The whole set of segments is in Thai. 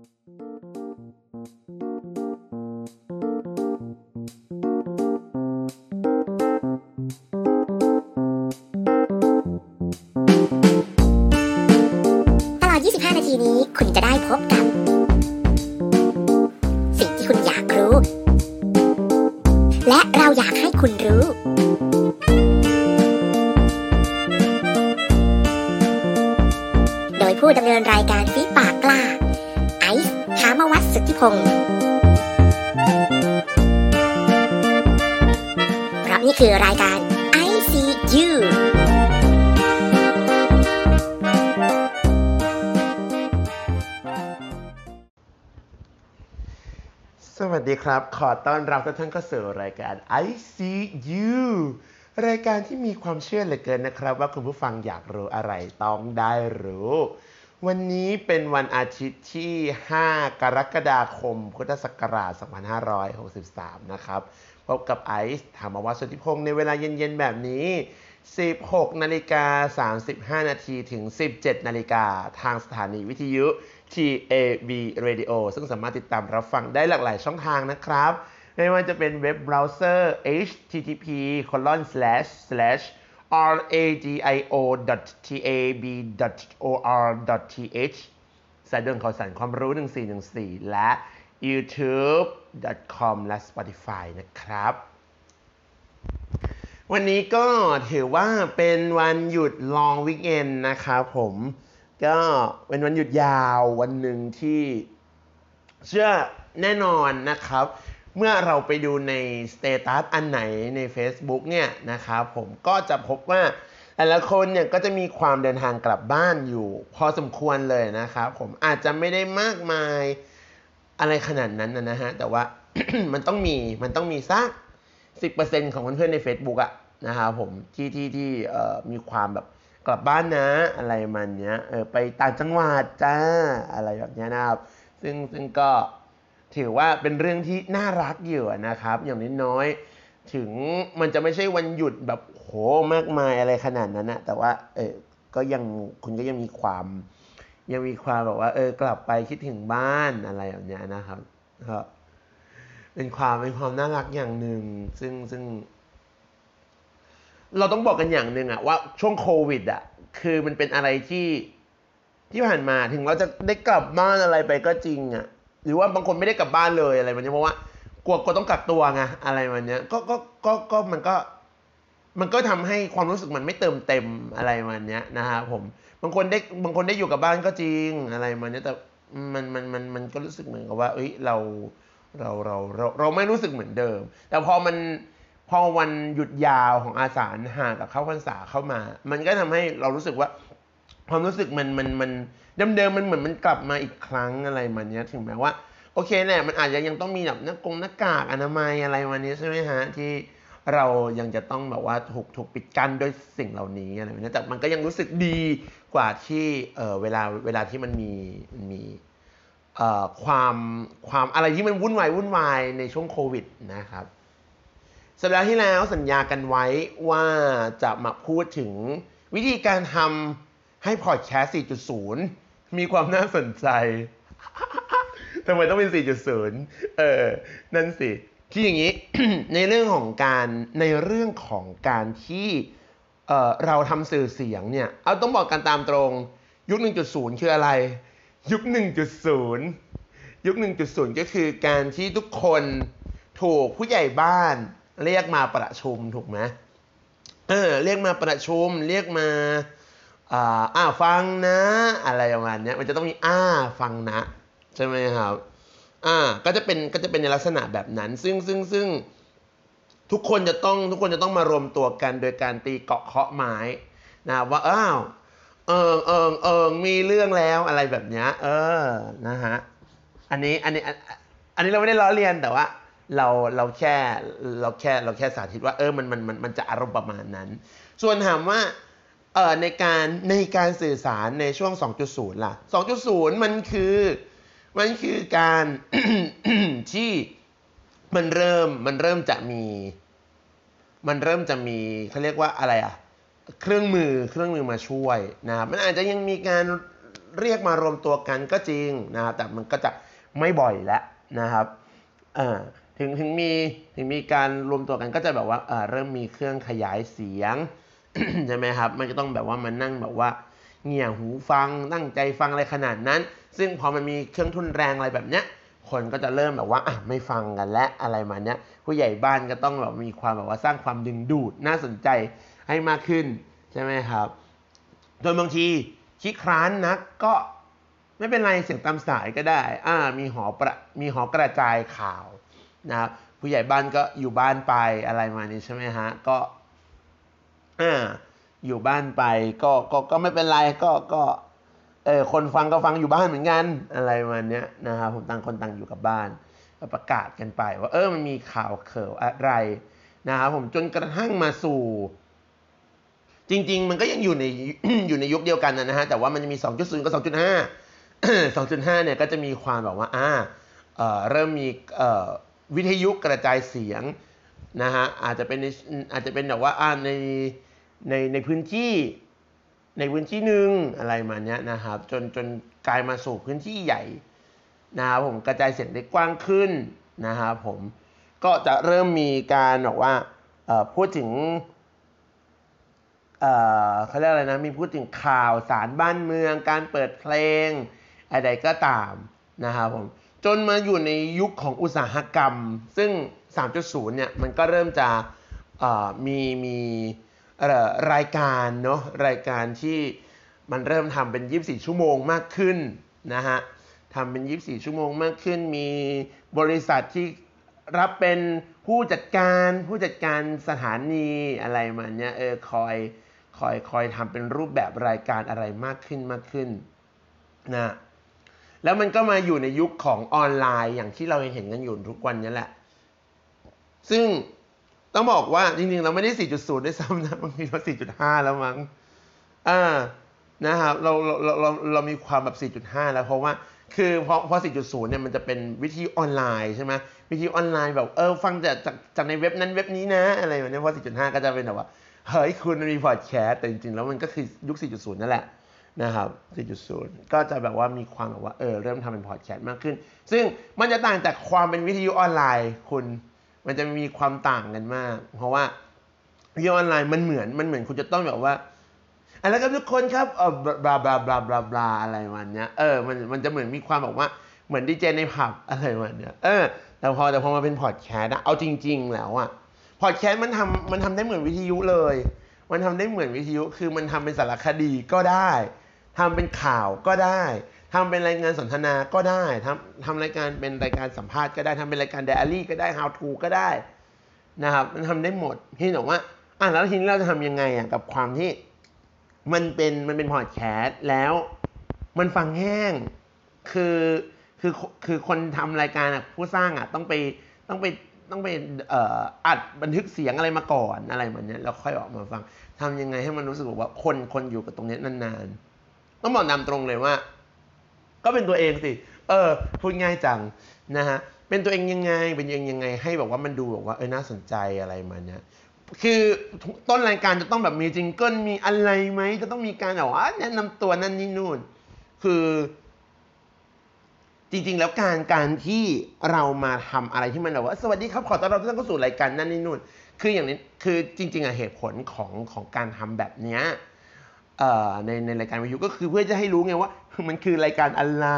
ต หามวัตสุทธิพงศ์เพราะนี่คือรายการ ICU สวัสดีครับ ขอต้อนรับทุกท่านเข้าสู่รายการ ICU รายการที่มีความเชื่อเหลือเกินนะครับ ว่าคุณผู้ฟังอยากรู้อะไรต้องได้รู้ วันนี้เป็นวันอาทิตย์ที่ 5 กรกฎาคม พุทธศักราช 2563 นะครับ พบกับไอซ์ธรรมวัฒสุทธิพงศ์ในเวลาเย็น ๆ แบบนี้ 16 นาฬิกา 35 นาทีถึง 17 นาฬิกาทางสถานีวิทยุ TAB Radio ซึ่งสามารถติดตามรับฟังได้หลากหลายช่องทางนะครับ ไม่ว่าจะเป็นเว็บเบราว์เซอร์ http radio.tab.or.th สายด่วนข่าวสารความรู้ 1414 และ youtube.com และ spotify นะครับ วันนี้ก็ถือว่าเป็นวันหยุด long weekend นะครับผม ก็เป็นวันหยุดยาววันหนึ่งที่เชื่อแน่นอนนะครับ เมื่อเราไปดูในสเตตัสอันไหนใน Facebook เนี่ยนะครับผมก็จะพบว่าแต่ละคนเนี่ยก็จะมีความเดินทางกลับบ้านอยู่ พอสมควรเลยนะครับผมอาจจะไม่ได้มากมายอะไรขนาดนั้นนะฮะแต่ว่ามันต้องมีมันต้องมีสัก 10%ของเพื่อนๆใน Facebook อะนะครับผมที่ที่ที่มีความแบบกลับบ้านนะ อะไรมันเนี้ยเออไปต่างจังหวัดจ้าอะไรแบบเนี้ยนะครับ ซึ่งซึ่งก็ ถือว่าเป็นเรื่องที่น่ารักอยู่นะครับ อย่างน้อยๆถึงมันจะไม่ใช่วันหยุดแบบโหมากมายอะไรขนาดนั้นนะแต่ว่าเออก็ยังคุณก็ยังมีความ ยังมีความแบบว่า เออกลับไปคิดถึงบ้านอะไรแบบเนี้ยนะครับก็เป็นความเป็นความน่ารักอย่างหนึ่งซึ่งซึ่ง เราต้องบอกกันอย่างหนึ่งอะว่าช่วงโควิดอะคือมันเป็นอะไรที่ที่ผ่านมาถึงเราจะได้กลับบ้านอะไรไปก็จริงอะ หรือว่าบางคนไม่ได้กลับบ้านเลยอะไรแบบนี้เพราะว่ากลัวกลัวต้องกักตัวไงอะไรแบบเนี้ยก็ก็ก็ก็มันก็ มันก็ทำให้ความรู้สึกมันไม่เติมเต็มอะไรมันเนี้ยนะฮะผมบางคนได้บางคนได้อยู่กับบ้านก็จริงอะไรมันเนี้ยแต่มันมันมันมันก็รู้สึกเหมือนกับว่า เอ้ยเราเราเราเราเราไม่รู้สึกเหมือนเดิม แต่พอมันพอวันหยุดยาวของอาสาหากับเข้าพรรษาเข้ามา มันก็ทำให้เรารู้สึกว่า ความรู้สึกมันมันมันเดิมๆมันเหมือนมันกลับมาอีกครั้งอะไรมันเนี้ยถึงแม้ว่า โอเคแหละมันอาจจะยังต้องมีแบบหน้ากงหน้ากากอนามัยอะไรวันนี้ใช่ไหมฮะที่เรายังจะต้องแบบว่าถูกถูกปิดกั้นด้วยสิ่งเหล่านี้อะไรแบบนี้แต่มันก็ยังรู้สึกดีกว่าที่เออเวลาเวลาที่มันมีมีเอ่อความความอะไรที่มันวุ่นวายวุ่นวายในช่วงโควิดนะครับสัปดาห์ที่แล้วสัญญากันไว้ว่าจะมาพูดถึงวิธีการทำ ให้พอดแคสต์ 4.0 มีความน่าสนใจ ทำไมต้องเป็น 4.0 เออ นั่นสิ ที่อย่างนี้ ในเรื่องของการ ในเรื่องของการที่เเราทำสื่อเสียงเนี่ย เอาต้องบอกกันตามตรง ยุค 1.0 คืออะไร ยุค 1.0 ยุค 1.0 ก็คือการที่ทุกคนถูกผู้ใหญ่บ้านเรียกมาประชุมถูกไหมเออ เรียกมาประชุม เรียกมา อ่าฟังนะ อะไรประมาณนี้มันจะต้องมีอ้าฟังนะ ใช่ไหมครับอ่าก็จะเป็นก็จะเป็นในลักษณะแบบนั้น ซึ่งซึ่งซึ่งทุกคนจะต้องทุกคนจะต้องมารวมตัวกันโดยการตีเกาะเคาะไม้นะว่าอ้าวเอิงเอิงเอิงมีเรื่องแล้วอะไรแบบนี้เออนะฮะอันนี้อันนี้อันอันนี้เราไม่ได้ล้อเลียนแต่ว่าเราเราแค่เราแค่เราแค่สาธิตว่าเออมันมันมันมันจะอารมณ์ประมาณนั้น ส่วนถามว่า เอ่อในการในการสื่อสารในช่วง 2.0 ล่ะ 2.0 มันคือมันคือการที่มันเริ่มมันเริ่มจะมี มันเริ่มจะมีเขาเรียกว่าอะไรอะเครื่องมือเครื่องมือมาช่วยนะครับมันอาจจะยังมีการเรียกมารวมตัวกันก็จริงนะครับแต่มันก็จะไม่บ่อยแล้วนะครับอ่าถึงถึงมีถึงมีการรวมตัวกันก็จะแบบว่าเเริ่มมีเครื่องขยายเสียง ใช่ไหมครับ มันก็ต้องแบบว่ามันนั่งแบบว่าเงี่ยหูฟังตั้งใจฟังอะไรขนาดนั้น ซึ่งพอมันมีเครื่องทุนแรงอะไรแบบเนี้ยคนก็จะเริ่มแบบว่าอะไม่ฟังกันและอะไรมาเนี้ยผู้ใหญ่บ้านก็ต้องแบบมีความแบบว่าสร้างความดึงดูดน่าสนใจให้มากขึ้นใช่ไหมครับโดยบางทีคิดคร้านนักก็ไม่เป็นไรเสียงตามสายก็ได้อ่ามีหอประมีหอกระจายข่าวนะครับผู้ใหญ่บ้านก็อยู่บ้านไปอะไรมานี้ใช่ไหมฮะก็ อ่าอยู่บ้านไปก็ก็ก็ไม่เป็นไรก็ก็เออคนฟังก็ฟังอยู่บ้านเหมือนกันอะไรมาเนี้ยนะครับผมต่างคนต่างอยู่กับบ้านประกาศกันไป ว่าเออมันมีข่าวเข่าวอะไรนะครับผมจนกระทั่งมาสู่ จริง ๆ มันก็ยังอยู่ในอยู่ในยุคเดียวกันนะฮะแต่ว่ามันจะมี 2.0 กับ 2.5 2.5 เนี่ยก็จะมีความแบบว่าอ่าเออเริ่มมีเอ่อวิทยุกระจายเสียงนะฮะอาจจะเป็นในอาจจะเป็นแบบว่าอ่าใน ในในพื้นที่ในพื้นที่หนึ่งอะไรมาเนี้ยนะครับ จนจนกลายมาสู่พื้นที่ใหญ่นะครับผมกระจายเสียงได้กว้างขึ้นนะครับผมก็จะเริ่มมีการบอกว่าพูดถึงเอ่อเขาเรียกอะไรนะมีพูดถึงข่าวสารบ้านเมือง การเปิดเพลงอะไรก็ตามนะครับผมจนมาอยู่ในยุคของอุตสาหกรรม ซึ่ง 3.0 เนี่ยมันก็เริ่มจะมีมี รายการเนาะรายการที่มันเริ่มทำเป็น 24 ชั่วโมงมากขึ้นนะฮะทำเป็น 24 ชั่วโมงมากขึ้น มีบริษัทที่รับเป็นผู้จัดการผู้จัดการสถานีอะไรมาเนี้ยเออคอยคอยคอยทำเป็นรูปแบบรายการอะไรมากขึ้นมากขึ้นนะแล้วมันก็มาอยู่ในยุคของออนไลน์อย่างที่เราเห็นกันอยู่ทุกวันนี้แหละ ซึ่ง ต้องบอกว่าจริงๆ เราไม่ได้ 4.0 ด้วยซ้ำนะบางทีเรา 4.5 แล้วมั้งอ่านะครับเราเราเราเรามีความแบบ 4.5 แล้วเพราะว่าคือพอพอ 4.0 เนี่ยมันจะเป็นวิธีออนไลน์ใช่ไหมวิธีออนไลน์แบบเออฟังจากจากจากในเว็บนั้นเว็บนี้นะ อะไรแบบนี้พอ 4.5 ก็จะเป็นแบบว่าเฮ้ยคุณมีพอดแคสต์แต่จริงๆ แล้วมันก็คือยุค 4.0 นั่นแหละนะครับ 4.0 ก็จะแบบว่ามีความแบบว่าเออเริ่มทำเป็นพอดแคสต์มากขึ้น ซึ่งมันจะต่างจากความเป็นวิทยุออนไลน์คุณ มันจะมีความต่างกันมาก เพราะว่าวิทยุออนไลน์มันเหมือนมันเหมือนคุณจะต้องแบบว่าอะไรครับทุกคนครับเออบลาบลาบลาบลาบลาอะไรมันเนี้ยเออมันมันจะเหมือนมีความแบบว่าเหมือนดีเจในผับอะไรมันเนี้ยเออแต่พอแต่พอมาเป็นพอดแคสต์เอาจริง ๆ แล้วอะพอดแคสต์มันทำมันทำได้เหมือนวิทยุเลย มันทำได้เหมือนวิทยุคือมันทำเป็นสารคดีก็ได้ทำเป็นข่าวก็ได้ ทำเป็นรายงานสนทนาก็ได้ทำทำรายการเป็นรายการสัมภาษณ์ก็ได้ทำเป็นรายการไดอารี่ก็ได้ how to ก็ได้นะครับ มันทำได้หมดที่บอกว่าอะแล้วทีนี้เราจะทำยังไงอะกับความที่มันเป็นมันเป็นพอดแคสต์แล้วมันฟังแห้งคือคือคือคนทำรายการอะผู้สร้างอะต้องไปต้องไปต้องไปอัดบันทึกเสียงอะไรมาก่อนอะไรแบบนี้แล้วค่อยออกมาฟังทำยังไงให้มันรู้สึกว่าคนคนอยู่กับตรงนี้นานๆต้องบอกนำตรงเลยว่า ก็เป็นตัวเองสิ เออ พูดง่ายจังนะฮะ เป็นตัวเองยังไง เป็นยังยังไง ให้แบบว่ามันดูแบบว่าเออน่าสนใจอะไรมาเนี้ยคือต้นรายการจะต้องแบบมีจิงเกิลมีอะไรไหม จะต้องมีการแบบว่าแนะนำตัวนั่นนี่นู่น คือ จริง ๆ แล้วการการที่เรามาทำอะไรที่มันแบบว่า สวัสดีครับขอต้อนรับทุกท่านเข้าสู่รายการนั่นนี่นู่น คืออย่างนี้คือจริง ๆอะเหตุผลของของการทำแบบเนี้ย ในในรายการวิทยุก็คือเพื่อจะให้รู้ไงว่า มันคือรายการอะไร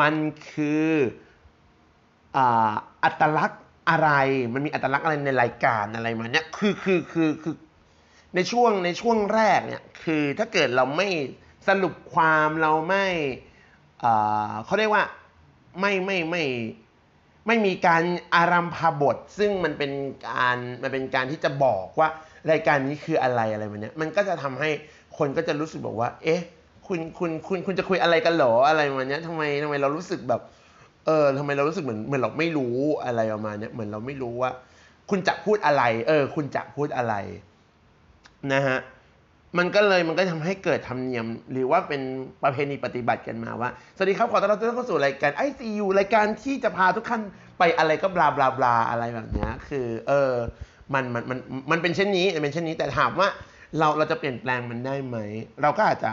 มันคืออัตลักษณ์อะไร มันมีอัตลักษณ์อะไรในรายการอะไรมาเนี้ยคือคือคือคือในช่วงในช่วงแรกเนี่ยคือถ้าเกิดเราไม่สรุปความเราไม่เขาเรียกว่าไม่ไม่ไม่ไม่มีการอารัมพบท ซึ่งมันเป็นการมันเป็นการที่จะบอกว่ารายการนี้คืออะไรอะไรแบบนี้มันก็จะทำให้ คนก็จะรู้สึกบอกว่า เอ๊ะ คุณคุณคุณคุณจะคุยอะไรกันหรออะไรประมาณนี้ทำไมทำไมเรารู้สึกแบบ เออทำไมเรารู้สึกเหมือนเหมือนเราไม่รู้อะไรประมาณนี้เหมือนเราไม่รู้ว่า คุณจะพูดอะไร เออ คุณจะพูดอะไรนะฮะมันก็เลยมันก็ทำให้เกิดธรรมเนียม หรือว่าเป็นประเพณีปฏิบัติกันมาว่า สวัสดีครับ ขอต้อนรับทุกท่านเข้าสู่รายการไอซียูรายการที่จะพาทุกท่านไปอะไรก็บลาบลาบลาอะไรแบบนี้คือ เออมันมันมันมันเป็นเช่นนี้เป็นเช่นนี้แต่ถามว่า เราเราจะเปลี่ยนแปลงมันได้ไหม เราก็อาจจะ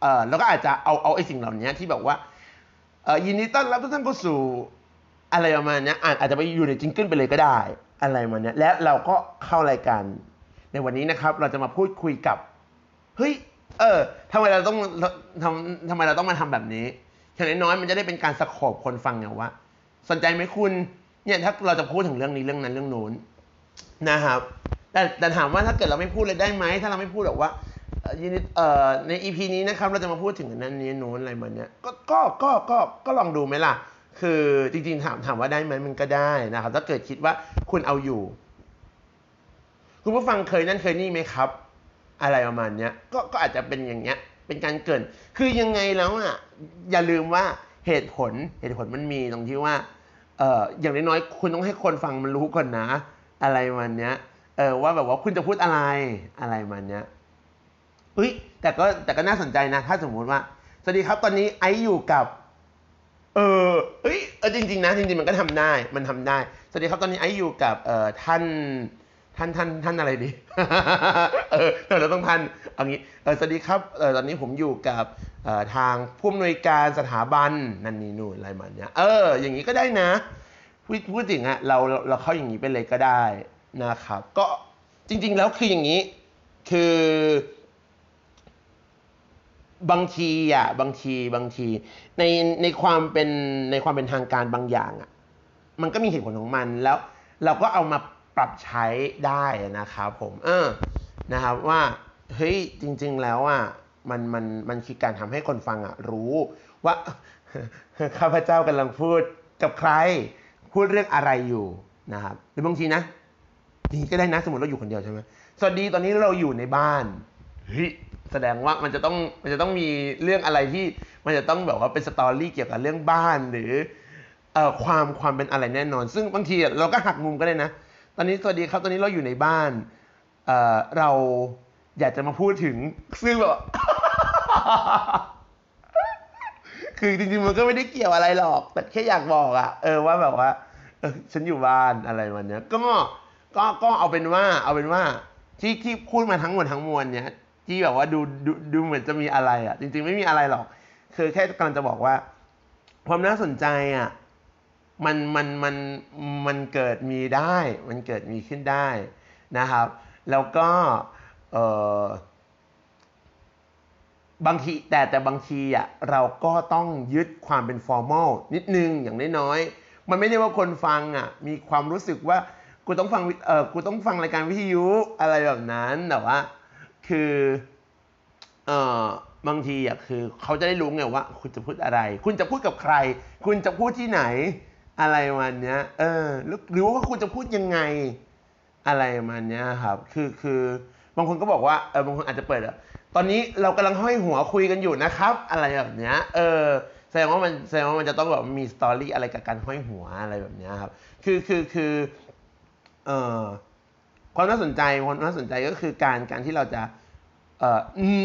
เออแล้วก็อาจจะเอาเอาไอ้สิ่งเหล่านี้ที่แบบว่าเออยินดีต้อนรับทุกท่านเข้าสู่อะไรประมาณนี้อาจอาจจะไปอยู่ในจิงเกิลไปเลยก็ได้อะไรประมาณเนี้ยและเราก็เข้ารายการในวันนี้นะครับ เราจะมาพูดคุยกับเฮ้ยเออทำไมเราต้องทำทำไมเราต้องมาทำแบบนี้อย่างน้อยๆมันจะได้เป็นการสโคบคนฟังเนี่ยว่าสนใจไหมคุณเนี่ยถ้าเราจะพูดถึงเรื่องนี้เรื่องนั้นเรื่องโน้นนะครับ แต่แต่ถามว่าถ้าเกิดเราไม่พูดเลยได้ไหมถ้าเราไม่พูดหรอกว่าเอ่อยินดีเอ่อในอีพีนี้นะครับเราจะมาพูดถึงนั้นนี้นู้นอะไรมันเนี้ยก็ก็ก็ก็ก็ลองดูไหมล่ะ คือจริงๆถามถามว่าได้ไหมมันก็ได้นะครับ ถ้าเกิดคิดว่าคุณเอาอยู่ คุณผู้ฟังเคยนั่นเคยนี่ไหมครับ อะไรประมาณเนี้ยก็ก็อาจจะเป็นอย่างเงี้ย เป็นการเกินคือยังไงแล้วอะอย่าลืมว่าเหตุผลเหตุผลมันมีตรงที่ว่าเอ่ออย่างน้อยๆคุณต้องให้คนฟังมันรู้ก่อนนะ อะไรมันเนี้ย ออว่าแบบว่าคุณจะพูดอะไรอะไรมันเนี้ยเฮ้ยแต่ก็แต่ก็น่าสนใจนะถ้าสมมุติว่า สวัสดีครับตอนนี้ไอซ์อยู่กับ เออเอ้ยเออจริง ๆ นะจริงๆมันก็ทำได้มันทำได้ สวัสดีครับตอนนี้ไอซ์อยู่กับเอ่อท่านท่านท่านท่านอะไรดี เออเราต้องท่านเอางี้เออสวัสดีครับเออตอนนี้ผมอยู่กับเอ่อทางผู้อำนวยการสถาบันนั่นนี่นู่นอะไรมันเนี้ยเออ อย่างนี้ก็ได้นะพูดพูดถึงอะเราเราเราเข้าอย่างนี้ไปเลยก็ได้ นะครับก็จริงๆแล้วคืออย่างนี้ คือบางทีอะบางทีบางที ในในความเป็นในความเป็นทางการบางอย่างอะมันก็มีเหตุผลของมันแล้ว เราก็เอามาปรับใช้ได้นะครับผมเออนะครับว่าเฮ้ยจริง ๆ แล้วอะมันมันมันคือการทำให้คนฟังอะรู้ว่าข้าพเจ้ากำลังพูดกับใคร พูดเรื่องอะไรอยู่นะครับหรือบางทีนะ นี่ก็ได้นะสมมติเราอยู่คนเดียวใช่ไหมสวัสดีตอนนี้เราอยู่ในบ้านเฮ้ยแสดงว่ามันจะต้องมันจะต้องมีเรื่องอะไรที่มันจะต้องแบบว่าเป็นสตอรี่เกี่ยวกับเรื่องบ้านหรือเอ่อความความเป็นอะไรแน่นอน ซึ่งบางทีเราก็หักมุมก็ได้นะ ตอนนี้สวัสดีครับตอนนี้เราอยู่ในบ้านเอ่อเราอยากจะมาพูดถึงซึ่งแบบคือจริงๆมันก็ไม่ได้เกี่ยวอะไรหรอก แต่แค่อยากบอกอะเออว่าแบบว่าเออฉันอยู่บ้านอะไรวันเนี้ยก็ ก็ก็เอาเป็นว่า เอาเป็นว่าที่ที่พูดมาทั้งหมดทั้งมวลเนี้ยที่แบบว่าดูดูดูเหมือนจะมีอะไรอะจริง ๆ ไม่มีอะไรหรอก คือแค่กำลังจะบอกว่า ความน่าสนใจอะมันมันมันมันเกิดมีได้ มันเกิดมีขึ้นได้นะครับ แล้วก็เออบางทีแต่แต่บางทีอะเราก็ต้องยึดความเป็น formal นิดนึงอย่างน้อยๆมันไม่ได้ว่าคนฟังอะมีความรู้สึกว่า กูต้องฟังเออกูต้องฟังรายการวิทยุอะไรแบบนั้นแต่ว่า คือเออบางทีอะคือเขาจะได้รู้ไงว่า คุณจะพูดอะไร คุณจะพูดกับใคร คุณจะพูดที่ไหน อะไรมันเนี้ย เออหรือหรือว่าคุณจะพูดยังไง อะไรมันเนี้ยครับ คือคือบางคนก็บอกว่าเออบางคนอาจจะเปิดอะตอนนี้เรากำลังห้อยหัวคุยกันอยู่นะครับ อะไรแบบเนี้ย เออแสดงว่ามันแสดงว่ามันจะต้องแบบมีสตอรี่อะไรกับการห้อยหัวอะไรแบบเนี้ยครับ คือคือคือ เอ่อความน่าสนใจความน่าสนใจก็คือการการที่เราจะเอ่อ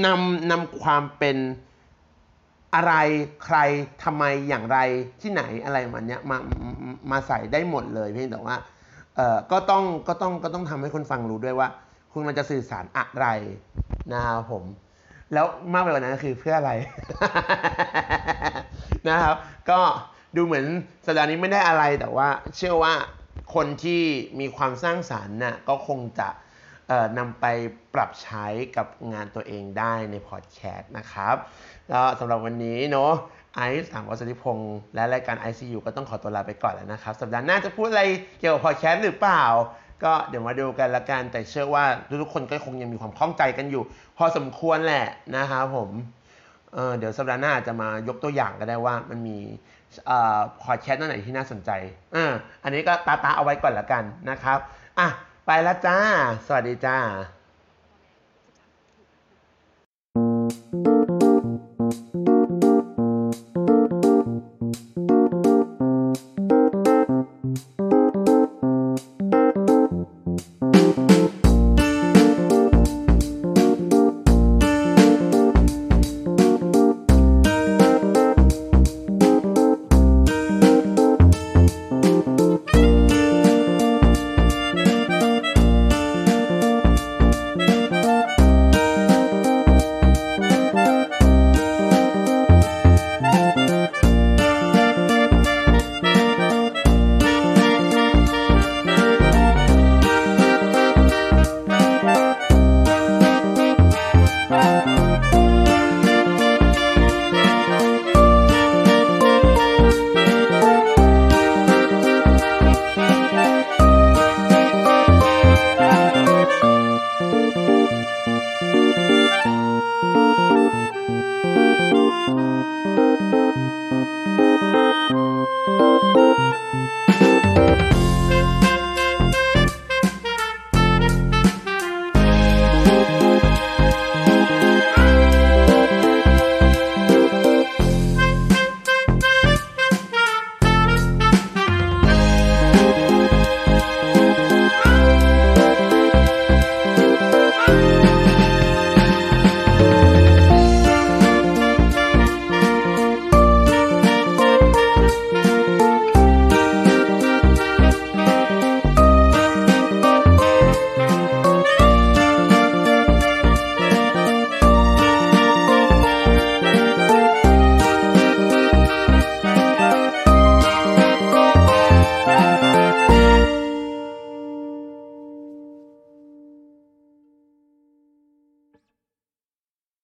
นำนำความเป็นอะไรใครทำไมอย่างไรที่ไหนอะไรมันเนี้ยมามามาใส่ได้หมดเลยเพียงแต่ว่าเอ่อก็ต้องก็ต้องก็ต้องทำให้คนฟังรู้ด้วยว่า คุณมันจะสื่อสารอะไรนะครับผม แล้วมากไปกว่านั้นก็คือเพื่ออะไร นะครับ ก็ดูเหมือนสัปดาห์นี้ไม่ได้อะไรแต่ว่าเชื่อว่า คนที่มีความสร้างสารรค์น่ะก็คงจะเอ่อนำไปปรับใช้กับงานตัวเองได้ในพอดแคสต์นะครับแล้วสำหรับวันนี้เนาะไอซ์ถามวัชริพงษ์และรายการ ICU ก็ต้องขอตัวลาไปก่อนแล้วนะครับ สัปดาห์หน้าจะพูดอะไรเกี่ยวกับพอดแคสต์หรือเปล่า ก็เดี๋ยวมาดูกันละกัน แต่เชื่อว่าทุกๆคนก็คงยังมีความข้องใจกันอยู่ พอสมควรแหละนะครับผมเออเดี๋ยวสัปดาห์หน้าจะมายกตัวอย่างก็ได้ว่ามันมี พอดแคสต์นั่นไหนที่น่าสนใจอ่าอันนี้ก็ตาตาเอาไว้ก่อนละกันนะครับอะไปละจ้า สวัสดีจ้า